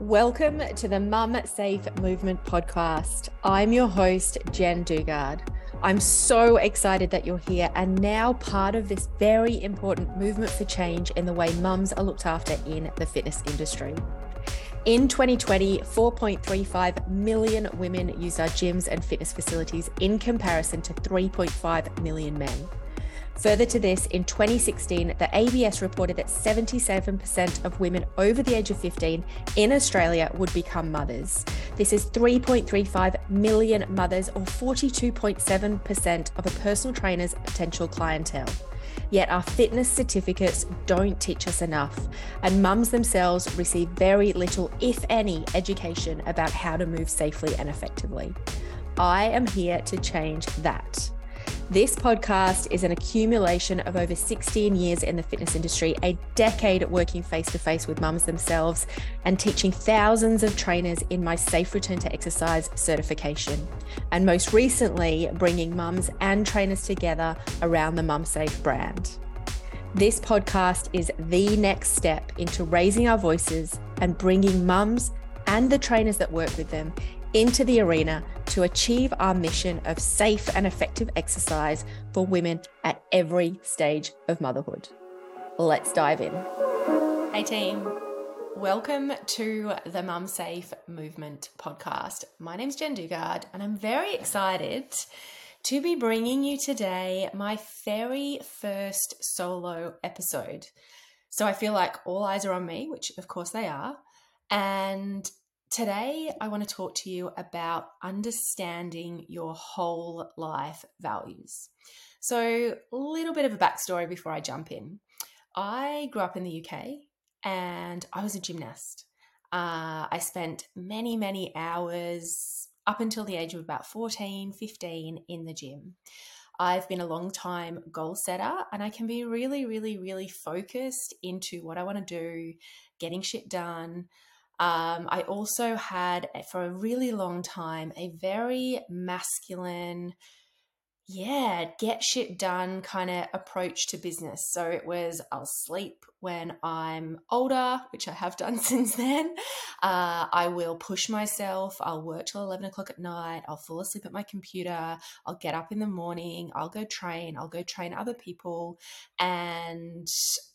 Welcome to the Mum Safe Movement podcast. I'm your host, Jen Dugard. I'm so excited that you're here and now part of this very important movement for change in the way mums are looked after in the fitness industry. In 2020, 4.35 million women used our gyms and fitness facilities in comparison to 3.5 million men. Further to this, in 2016, the ABS reported that 77% of women over the age of 15 in Australia would become mothers. This is 3.35 million mothers, or 42.7% of a personal trainer's potential clientele. Yet our fitness certificates don't teach us enough, and mums themselves receive very little, if any, education about how to move safely and effectively. I am here to change that. This podcast is an accumulation of over 16 years in the fitness industry, a decade working face to face with mums themselves, and teaching thousands of trainers in my Safe Return to Exercise certification. And most recently, bringing mums and trainers together around the Mum Safe brand. This podcast is the next step into raising our voices and bringing mums and the trainers that work with them into the arena to achieve our mission of safe and effective exercise for women at every stage of motherhood. Let's dive in. Hey, team. Welcome to the Mum Safe Movement podcast. My name's Jen Dugard, and I'm very excited to be bringing you today my very first solo episode. So I feel like all eyes are on me, which of course they are. And Today, I want to talk to you about understanding your whole life values. So, a little bit of a backstory before I jump in. I grew up in the UK and I was a gymnast. Uh, I spent many, many hours up until the age of about 14, 15 in the gym. I've been a long time goal setter and I can be really, really, really focused into what I want to do, getting shit done. Um, I also had, eh, for a really long time, a very masculine, yeah, get shit done kind of approach to business. So it was I'll sleep when I'm older, which I have done since then. Uh, I will push myself. I'll work till 11 o'clock at night. I'll fall asleep at my computer. I'll get up in the morning. I'll go train. I'll go train other people. And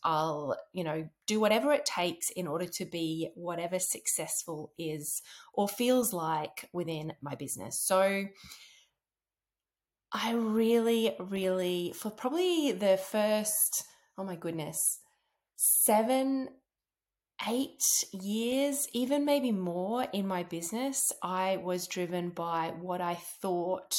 I'll, you know, do whatever it takes in order to be whatever successful is or feels like within my business. So, I really, really, for probably the first, oh my goodness, seven, eight years, even maybe more in my business, I was driven by what I thought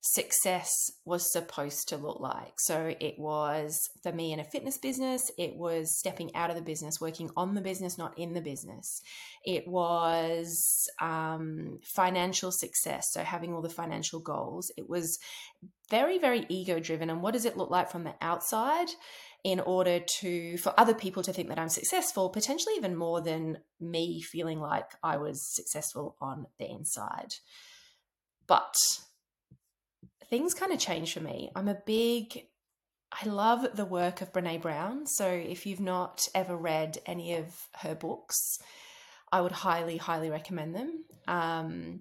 success was supposed to look like. So it was for me in a fitness business, it was stepping out of the business, working on the business, not in the business. It was um, financial success, so having all the financial goals. It was very, very ego driven. And what does it look like from the outside? in order to for other people to think that I'm successful, potentially even more than me feeling like I was successful on the inside. But things kind of changed for me. I'm a big I love the work of Brene Brown. So if you've not ever read any of her books, I would highly, highly recommend them. Um,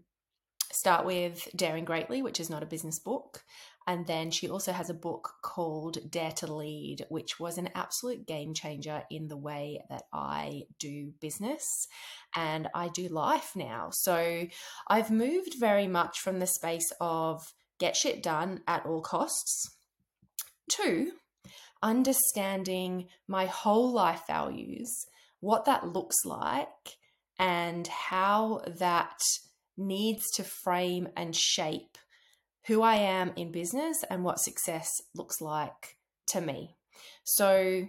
start with Daring Greatly, which is not a business book. And then she also has a book called Dare to Lead, which was an absolute game changer in the way that I do business and I do life now. So I've moved very much from the space of get shit done at all costs. Two, understanding my whole life values, what that looks like, and how that needs to frame and shape who I am in business and what success looks like to me. So,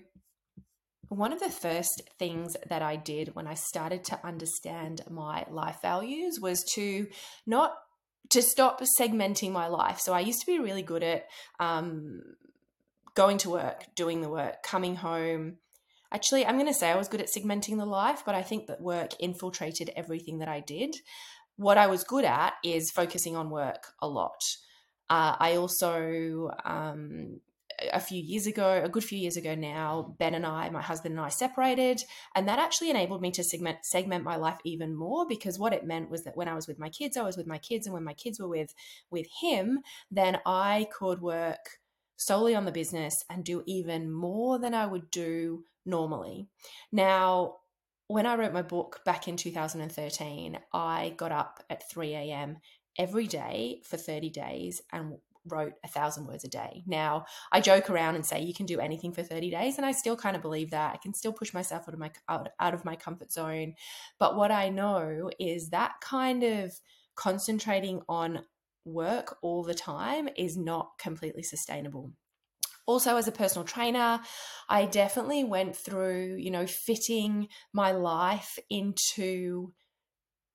one of the first things that I did when I started to understand my life values was to not to stop segmenting my life. So I used to be really good at um, going to work, doing the work, coming home. Actually, I'm going to say I was good at segmenting the life, but I think that work infiltrated everything that I did. What I was good at is focusing on work a lot. Uh, I also um, a few years ago, a good few years ago now, Ben and I, my husband and I separated. And that actually enabled me to segment, segment my life even more because what it meant was that when I was with my kids, I was with my kids. And when my kids were with, with him, then I could work solely on the business and do even more than I would do normally. Now, when I wrote my book back in 2013, I got up at 3 a.m. every day for 30 days and wrote a thousand words a day. Now, I joke around and say you can do anything for 30 days, and I still kind of believe that. I can still push myself out of my out, out of my comfort zone. But what I know is that kind of concentrating on work all the time is not completely sustainable also as a personal trainer i definitely went through you know fitting my life into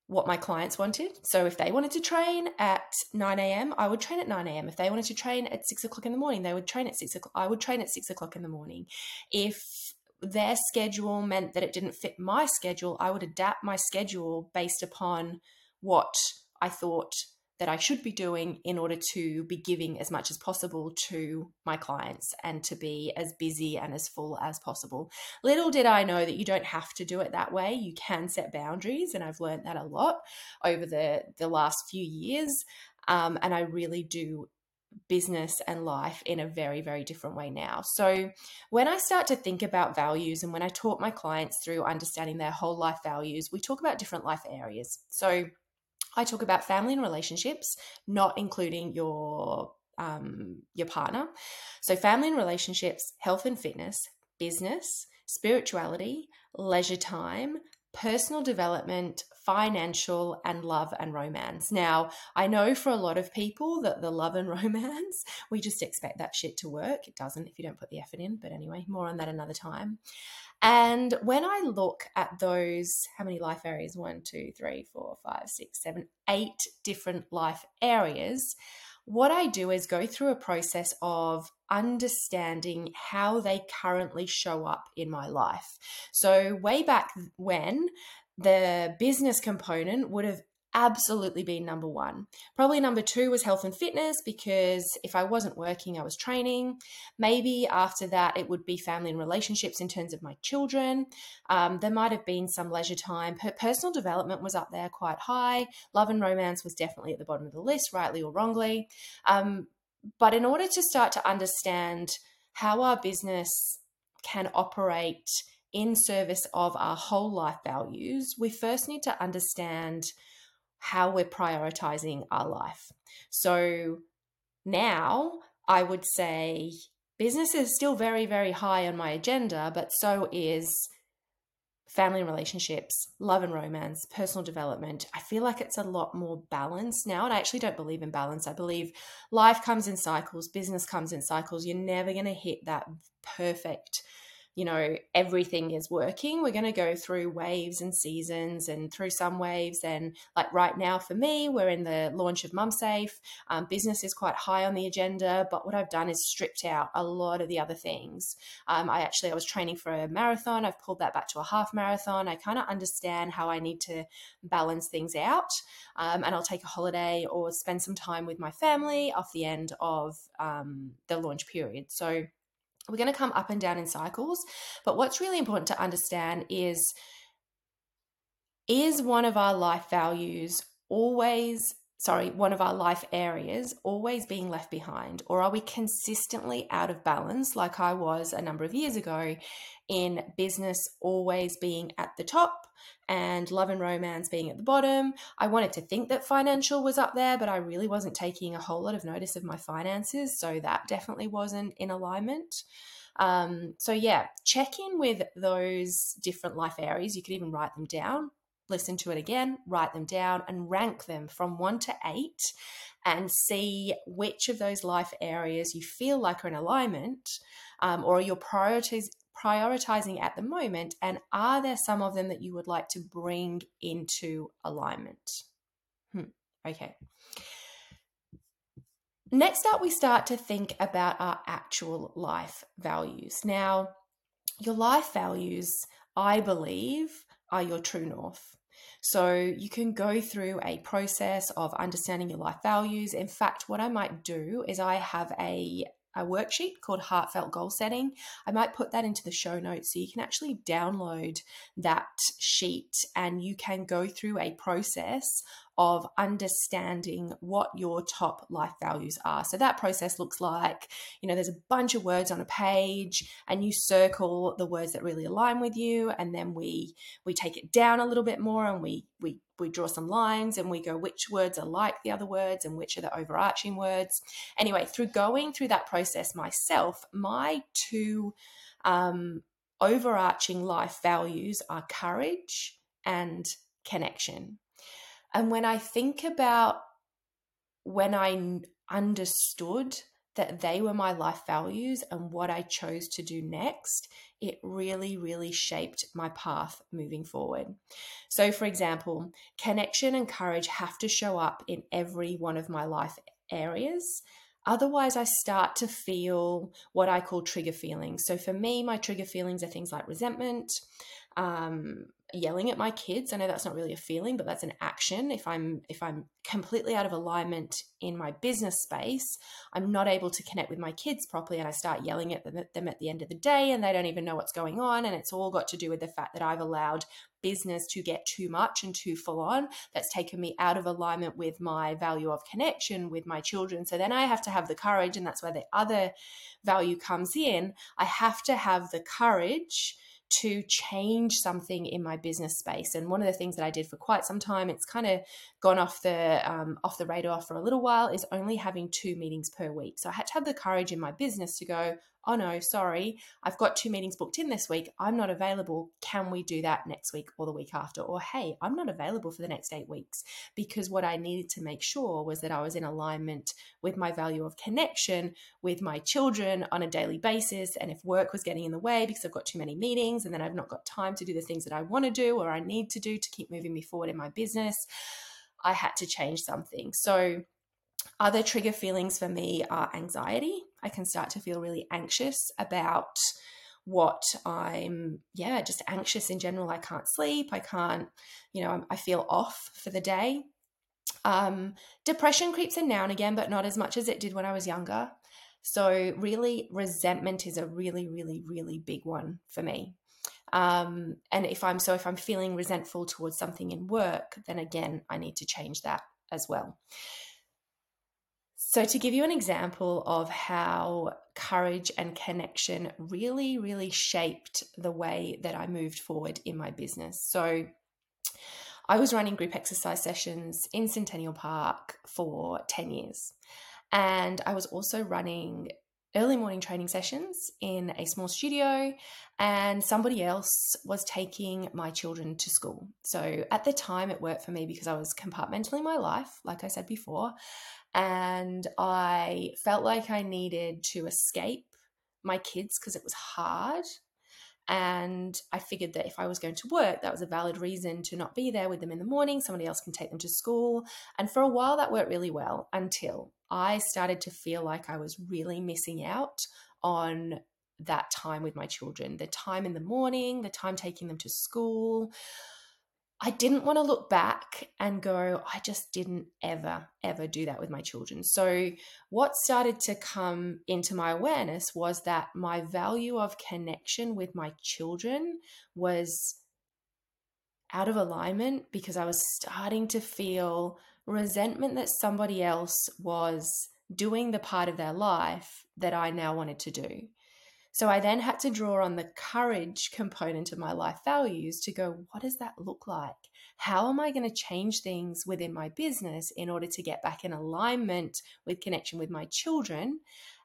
what my clients wanted. So if they wanted to train at 9 a.m i would train at 9 a.m if they wanted to train at 6 o'clock in the morning they would train at 6 o'clock i would train at 6 o'clock in the morning. If their schedule meant that it didn't fit my schedule i would adapt my schedule based upon what i thought that I should be doing in order to be giving as much as possible to my clients and to be as busy and as full as possible. Little did I know that you don't have to do it that way. You can set boundaries, and I've learned that a lot over the, the last few years. Um, and I really do business and life in a very, very different way now. So, when I start to think about values and when I talk my clients through understanding their whole life values, we talk about different life areas. So, I talk about family and relationships, not including your um, your partner. So, family and relationships, health and fitness, business, spirituality, leisure time, personal development, financial, and love and romance. Now, I know for a lot of people that the love and romance, we just expect that shit to work. It doesn't if you don't put the effort in, but anyway, more on that another time. And when I look at those, how many life areas? One, two, three, four, five, six, seven, eight different life areas. What I do is go through a process of understanding how they currently show up in my life. So, way back when, the business component would have absolutely been number one. Probably number two was health and fitness because if I wasn't working, I was training. Maybe after that, it would be family and relationships in terms of my children. Um, there might have been some leisure time. personal development was up there quite high. Love and romance was definitely at the bottom of the list, rightly or wrongly. Um, but in order to start to understand how our business can operate in service of our whole life values, we first need to understand how we're prioritizing our life. So now I would say business is still very, very high on my agenda, but so is family and relationships, love and romance, personal development. I feel like it's a lot more balanced now. And I actually don't believe in balance. I believe life comes in cycles, business comes in cycles. You're never going to hit that perfect you know, everything is working. We're going to go through waves and seasons and through some waves. And like right now for me, we're in the launch of MumSafe. Um, business is quite high on the agenda, but what I've done is stripped out a lot of the other things. Um, I actually, I was training for a marathon. I've pulled that back to a half marathon. I kind of understand how I need to balance things out. Um, and I'll take a holiday or spend some time with my family off the end of um, the launch period. So we're going to come up and down in cycles. But what's really important to understand is is one of our life values always sorry, one of our life areas always being left behind? Or are we consistently out of balance, like I was a number of years ago, in business always being at the top and love and romance being at the bottom? I wanted to think that financial was up there, but I really wasn't taking a whole lot of notice of my finances. So that definitely wasn't in alignment. Um, so, yeah, check in with those different life areas. You could even write them down listen to it again, write them down, and rank them from one to eight and see which of those life areas you feel like are in alignment um, or you're priorities, prioritizing at the moment. And are there some of them that you would like to bring into alignment? Hmm. Okay. Next up, we start to think about our actual life values. Now, your life values, I believe, are your true north. So you can go through a process of understanding your life values. In fact, what I might do is I have a a worksheet called Heartfelt Goal Setting. I might put that into the show notes so you can actually download that sheet and you can go through a process of understanding what your top life values are. So that process looks like, you know, there's a bunch of words on a page and you circle the words that really align with you and then we we take it down a little bit more and we we we draw some lines and we go which words are like the other words and which are the overarching words. Anyway, through going through that process myself, my two um, overarching life values are courage and connection. And when I think about when I understood that they were my life values and what I chose to do next, it really, really shaped my path moving forward. So, for example, connection and courage have to show up in every one of my life areas. Otherwise, I start to feel what I call trigger feelings. So, for me, my trigger feelings are things like resentment, um, yelling at my kids. I know that's not really a feeling but that's an action. If i'm if i'm completely out of alignment in my business space i'm not able to connect with my kids properly and i start yelling at them, at them at the end of the day and they don't even know what's going on and it's all got to do with the fact that i've allowed business to get too much and too full on. That's taken me out of alignment with my value of connection with my children. So then i have to have the courage and that's where the other value comes in. I have to have the courage to change something in my business space. And one of the things that I did for quite some time, it's kind of gone off the um, off the radar for a little while, is only having two meetings per week. So I had to have the courage in my business to go, oh no, sorry, I've got two meetings booked in this week. I'm not available. Can we do that next week or the week after? Or hey, I'm not available for the next eight weeks. Because what I needed to make sure was that I was in alignment with my value of connection with my children on a daily basis. And if work was getting in the way because I've got too many meetings and then I've not got time to do the things that I want to do or I need to do to keep moving me forward in my business, I had to change something. So, other trigger feelings for me are anxiety. I can start to feel really anxious about what I'm, yeah, just anxious in general. I can't sleep. I can't, you know, I feel off for the day. Um, depression creeps in now and again, but not as much as it did when I was younger. So, really, resentment is a really, really, really big one for me. Um, and if I'm so, if I'm feeling resentful towards something in work, then again, I need to change that as well. So, to give you an example of how courage and connection really, really shaped the way that I moved forward in my business. So, I was running group exercise sessions in Centennial Park for 10 years. And I was also running early morning training sessions in a small studio, and somebody else was taking my children to school. So at the time, it worked for me because I was compartmentalizing my life, like I said before, and I felt like I needed to escape my kids because it was hard. And I figured that if I was going to work, that was a valid reason to not be there with them in the morning. Somebody else can take them to school. And for a while, that worked really well until I started to feel like I was really missing out on that time with my children the time in the morning, the time taking them to school. I didn't want to look back and go, I just didn't ever, ever do that with my children. So, what started to come into my awareness was that my value of connection with my children was out of alignment because I was starting to feel resentment that somebody else was doing the part of their life that I now wanted to do. So I then had to draw on the courage component of my life values to go, what does that look like? How am I going to change things within my business in order to get back in alignment with connection with my children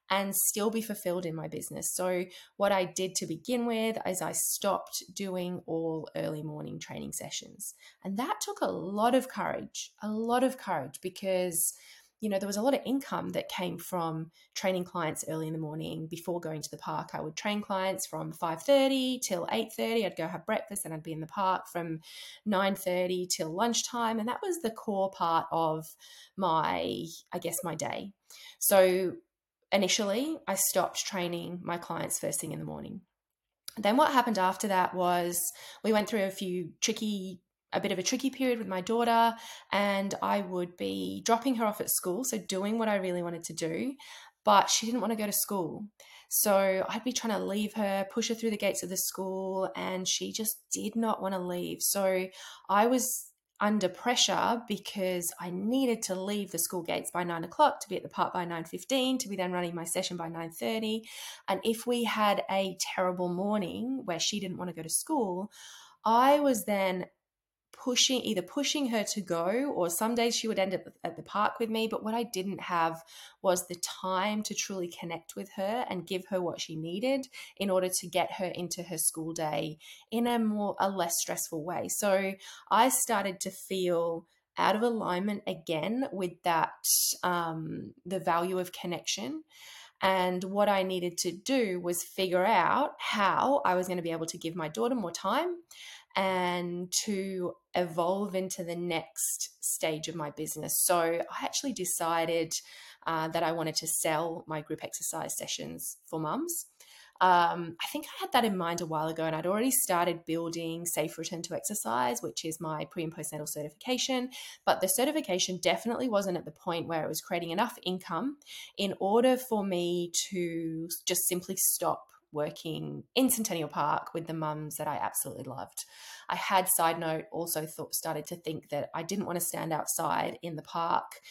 and still be fulfilled in my business? So, what I did to begin with is I stopped doing all early morning training sessions. And that took a lot of courage, a lot of courage because you know, there was a lot of income that came from training clients early in the morning before going to the park. I would train clients from 5:30 till 8:30. I'd go have breakfast and I'd be in the park from 9:30 till lunchtime and that was the core part of my I guess my day. So initially, I stopped training my clients first thing in the morning. Then what happened after that was we went through a few tricky a bit of a tricky period with my daughter, and I would be dropping her off at school, so doing what I really wanted to do. but she didn't want to go to school. So I'd be trying to leave her, push her through the gates of the school, and she just did not want to leave. So I was under pressure because I needed to leave the school gates by nine o'clock to be at the park by nine fifteen to be then running my session by nine thirty. And if we had a terrible morning where she didn't want to go to school, I was then pushing either pushing her to go or some days she would end up at the park with me but what i didn't have was the time to truly connect with her and give her what she needed in order to get her into her school day in a more a less stressful way. So i started to feel out of alignment again with that um, the value of connection. And what I needed to do was figure out how I was going to be able to give my daughter more time and to evolve into the next stage of my business. So I actually decided uh, that I wanted to sell my group exercise sessions for mums. Um, I think I had that in mind a while ago, and I'd already started building Safe Return to Exercise, which is my pre and postnatal certification. But the certification definitely wasn't at the point where it was creating enough income in order for me to just simply stop working in Centennial Park with the mums that I absolutely loved. I had, side note, also thought, started to think that I didn't want to stand outside in the park,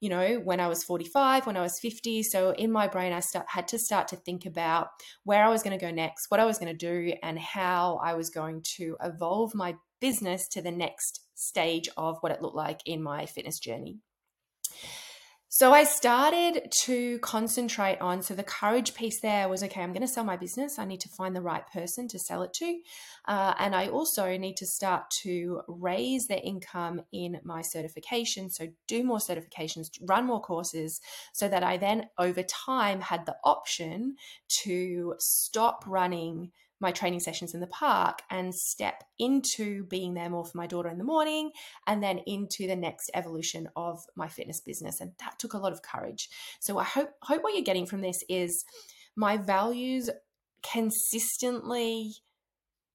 you know, when I was 45, when I was 50. So in my brain, I start, had to start to think about where I was going to go next, what I was going to do, and how I was going to evolve my business to the next stage of what it looked like in my fitness journey. So I started to concentrate on. So the courage piece there was okay, I'm going to sell my business. I need to find the right person to sell it to. Uh, and I also need to start to raise the income in my certification. So do more certifications, run more courses, so that I then over time had the option to stop running my training sessions in the park and step into being there more for my daughter in the morning and then into the next evolution of my fitness business. And that took a lot of courage. So i hope hope what you're getting from this is my values consistently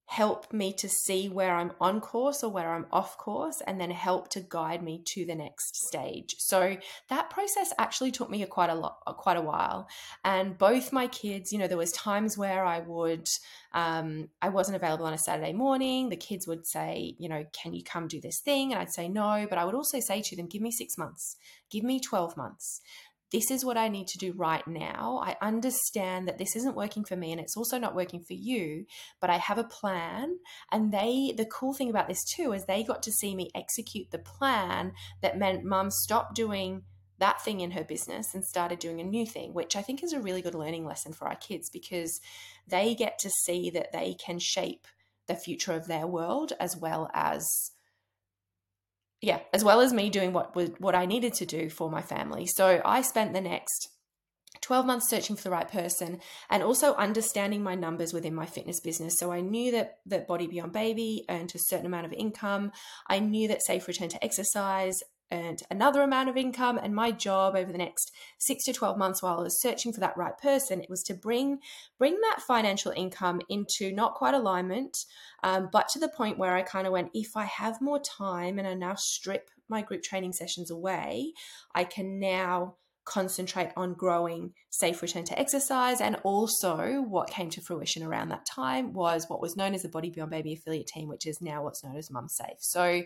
help me to see where I'm on course or where I'm off course and then help to guide me to the next stage. So that process actually took me a quite a lot quite a while and both my kids, you know, there was times where I would um, I wasn't available on a Saturday morning. The kids would say, you know, can you come do this thing? And I'd say no, but I would also say to them, give me 6 months. Give me 12 months this is what I need to do right now. I understand that this isn't working for me and it's also not working for you, but I have a plan. And they, the cool thing about this too, is they got to see me execute the plan that meant mum stopped doing that thing in her business and started doing a new thing, which I think is a really good learning lesson for our kids because they get to see that they can shape the future of their world as well as yeah, as well as me doing what what I needed to do for my family. So I spent the next 12 months searching for the right person and also understanding my numbers within my fitness business. So I knew that that Body Beyond Baby earned a certain amount of income. I knew that Safe Return to Exercise earned another amount of income and my job over the next 6 to 12 months while I was searching for that right person it was to bring bring that financial income into not quite alignment um, but to the point where I kind of went if I have more time and I now strip my group training sessions away I can now concentrate on growing safe return to exercise. And also what came to fruition around that time was what was known as the body beyond baby affiliate team which is now what's known as mum safe. So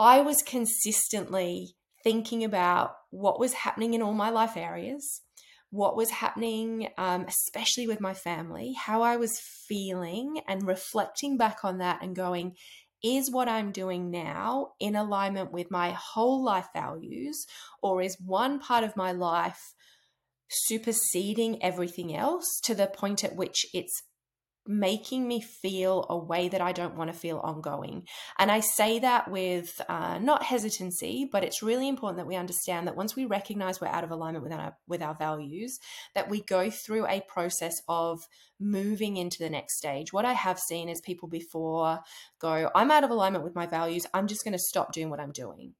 I was consistently thinking about what was happening in all my life areas, what was happening, um, especially with my family, how I was feeling, and reflecting back on that and going, is what I'm doing now in alignment with my whole life values, or is one part of my life superseding everything else to the point at which it's making me feel a way that I don't want to feel ongoing. And I say that with uh, not hesitancy, but it's really important that we understand that once we recognize we're out of alignment with our with our values, that we go through a process of moving into the next stage. What I have seen is people before go, I'm out of alignment with my values. I'm just going to stop doing what I'm doing.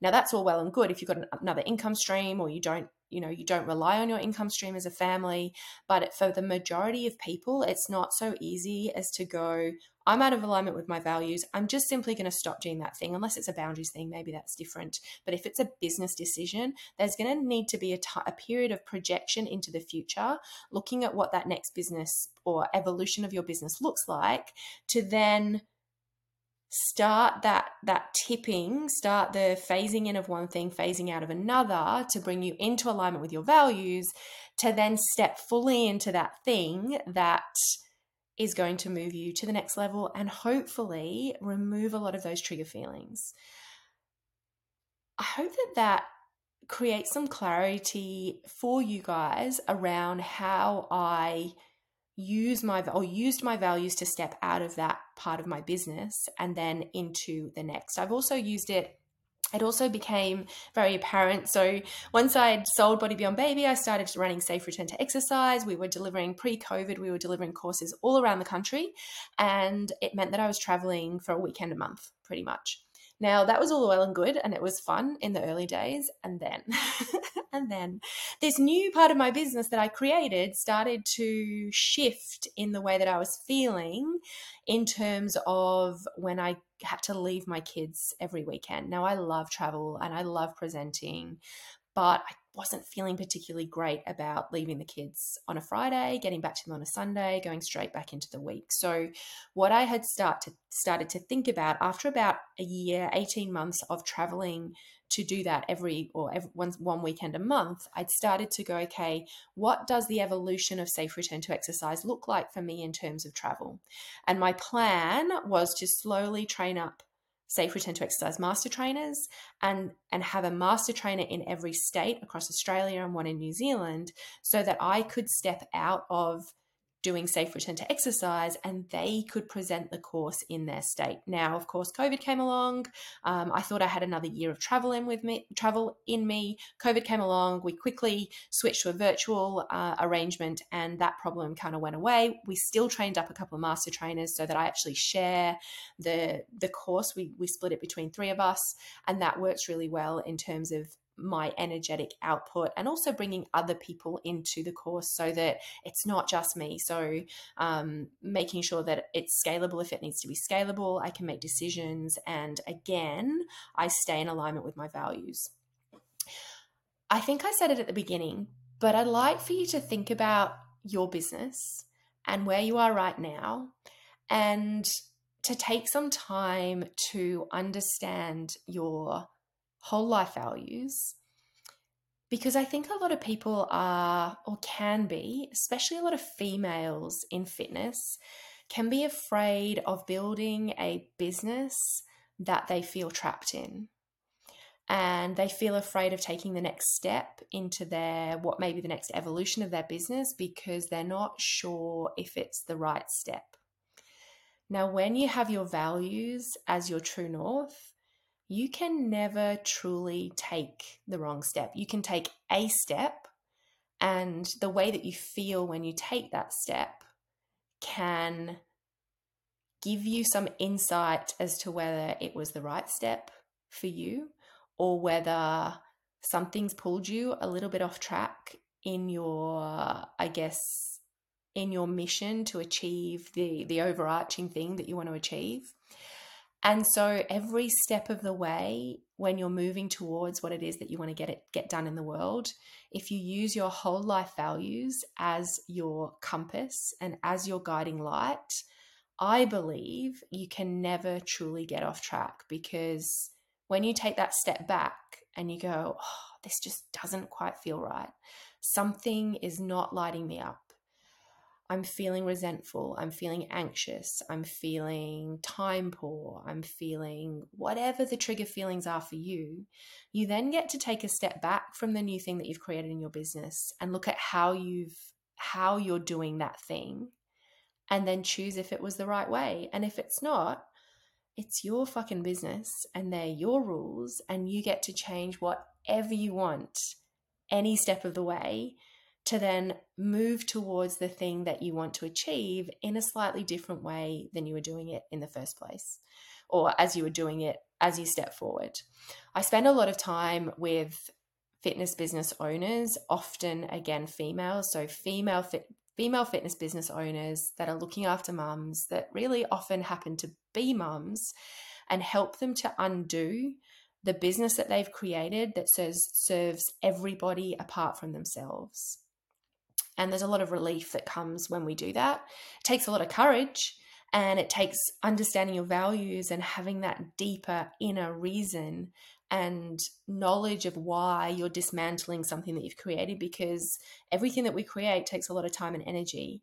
Now that's all well and good if you've got another income stream or you don't you know you don't rely on your income stream as a family but for the majority of people it's not so easy as to go i'm out of alignment with my values. I'm just simply going to stop doing that thing unless it's a boundaries thing maybe that's different. But if it's a business decision there's going to need to be a, t- a period of projection into the future looking at what that next business or evolution of your business looks like to then start that that tipping start the phasing in of one thing phasing out of another to bring you into alignment with your values to then step fully into that thing that is going to move you to the next level and hopefully remove a lot of those trigger feelings. I hope that that creates some clarity for you guys around how i use my or used my values to step out of that part of my business and then into the next. I've also used it it also became very apparent. So once I'd sold Body Beyond Baby, I started running Safe Return to Exercise. We were delivering pre-COVID, we were delivering courses all around the country, and it meant that I was traveling for a weekend a month, pretty much. Now that was all well and good, and it was fun in the early days, and then And then this new part of my business that I created started to shift in the way that I was feeling in terms of when I had to leave my kids every weekend. Now, I love travel and I love presenting, but I wasn't feeling particularly great about leaving the kids on a Friday, getting back to them on a Sunday, going straight back into the week. So, what I had start to, started to think about after about a year, 18 months of traveling to do that every or every, one, one weekend a month, I'd started to go, okay, what does the evolution of safe return to exercise look like for me in terms of travel? And my plan was to slowly train up safe return to exercise master trainers and and have a master trainer in every state across Australia and one in New Zealand so that I could step out of doing safe return to exercise and they could present the course in their state. Now of course covid came along. Um, i thought i had another year of travel in with me travel in me. Covid came along. We quickly switched to a virtual uh, arrangement and that problem kind of went away. We still trained up a couple of master trainers so that i actually share the the course. We, we split it between three of us and that works really well in terms of my energetic output and also bringing other people into the course so that it's not just me. So, um, making sure that it's scalable if it needs to be scalable, I can make decisions, and again, I stay in alignment with my values. I think I said it at the beginning, but I'd like for you to think about your business and where you are right now and to take some time to understand your whole life values because I think a lot of people are or can be, especially a lot of females in fitness, can be afraid of building a business that they feel trapped in. And they feel afraid of taking the next step into their what may be the next evolution of their business because they're not sure if it's the right step. Now, when you have your values as your true north, you can never truly take the wrong step. You can take a step, and the way that you feel when you take that step can give you some insight as to whether it was the right step for you or whether something's pulled you a little bit off track in your, I guess, in your mission to achieve the the overarching thing that you want to achieve. And so every step of the way when you're moving towards what it is that you want to get it get done in the world, if you use your whole life values as your compass and as your guiding light, I believe you can never truly get off track because when you take that step back and you go, oh, this just doesn't quite feel right. Something is not lighting me up. I'm feeling resentful, I'm feeling anxious, I'm feeling time poor, I'm feeling whatever the trigger feelings are for you, you then get to take a step back from the new thing that you've created in your business and look at how you've how you're doing that thing and then choose if it was the right way. And if it's not, it's your fucking business and they're your rules and you get to change whatever you want any step of the way to then move towards the thing that you want to achieve in a slightly different way than you were doing it in the first place. or as you were doing it as you step forward. I spend a lot of time with fitness business owners, often again females, so female fit, female fitness business owners that are looking after mums that really often happen to be mums and help them to undo the business that they've created that serves serves everybody apart from themselves. And there's a lot of relief that comes when we do that. It takes a lot of courage and it takes understanding your values and having that deeper inner reason and knowledge of why you're dismantling something that you've created because everything that we create takes a lot of time and energy.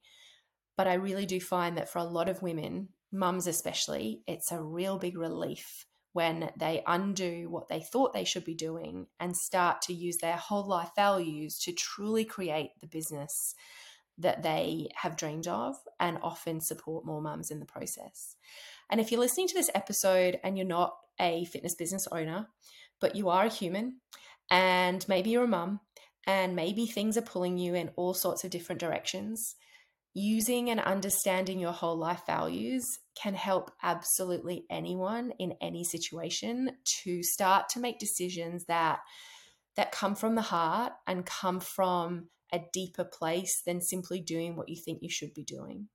But I really do find that for a lot of women, mums especially, it's a real big relief when they undo what they thought they should be doing and start to use their whole life values to truly create the business that they have dreamed of and often support more mums in the process. And if you're listening to this episode and you're not a fitness business owner, but you are a human and maybe you're a mum and maybe things are pulling you in all sorts of different directions, using and understanding your whole life values can help absolutely anyone in any situation to start to make decisions that that come from the heart and come from a deeper place than simply doing what you think you should be doing.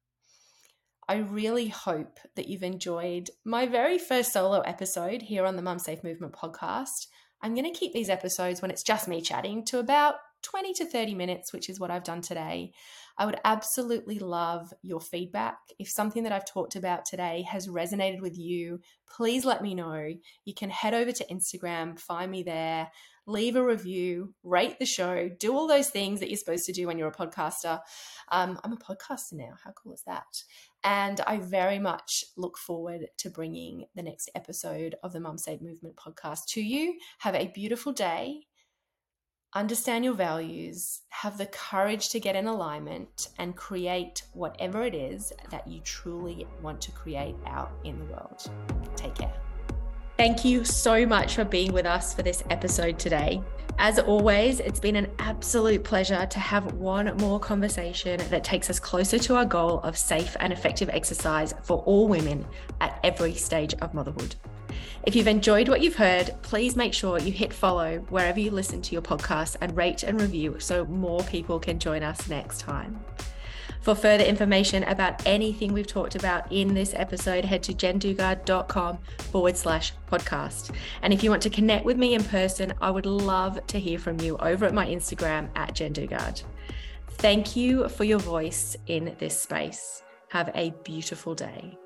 I really hope that you've enjoyed my very first solo episode here on the Mum Safe Movement podcast. I'm going to keep these episodes when it's just me chatting to about 20 to 30 minutes, which is what I've done today. I would absolutely love your feedback. If something that I've talked about today has resonated with you, please let me know. You can head over to Instagram, find me there, leave a review, rate the show, do all those things that you're supposed to do when you're a podcaster. Um, I'm a podcaster now. How cool is that? And I very much look forward to bringing the next episode of the Mum Safe Movement podcast to you. Have a beautiful day understand your values, have the courage to get in alignment, and create whatever it is that you truly want to create out in the world. Take care. Thank you so much for being with us for this episode today. As always, it's been an absolute pleasure to have one more conversation that takes us closer to our goal of safe and effective exercise for all women at every stage of motherhood. If you've enjoyed what you've heard, please make sure you hit follow wherever you listen to your podcast and rate and review so more people can join us next time. For further information about anything we've talked about in this episode, head to jendugard.com forward slash podcast. And if you want to connect with me in person, I would love to hear from you over at my Instagram at jendugard. Thank you for your voice in this space. Have a beautiful day.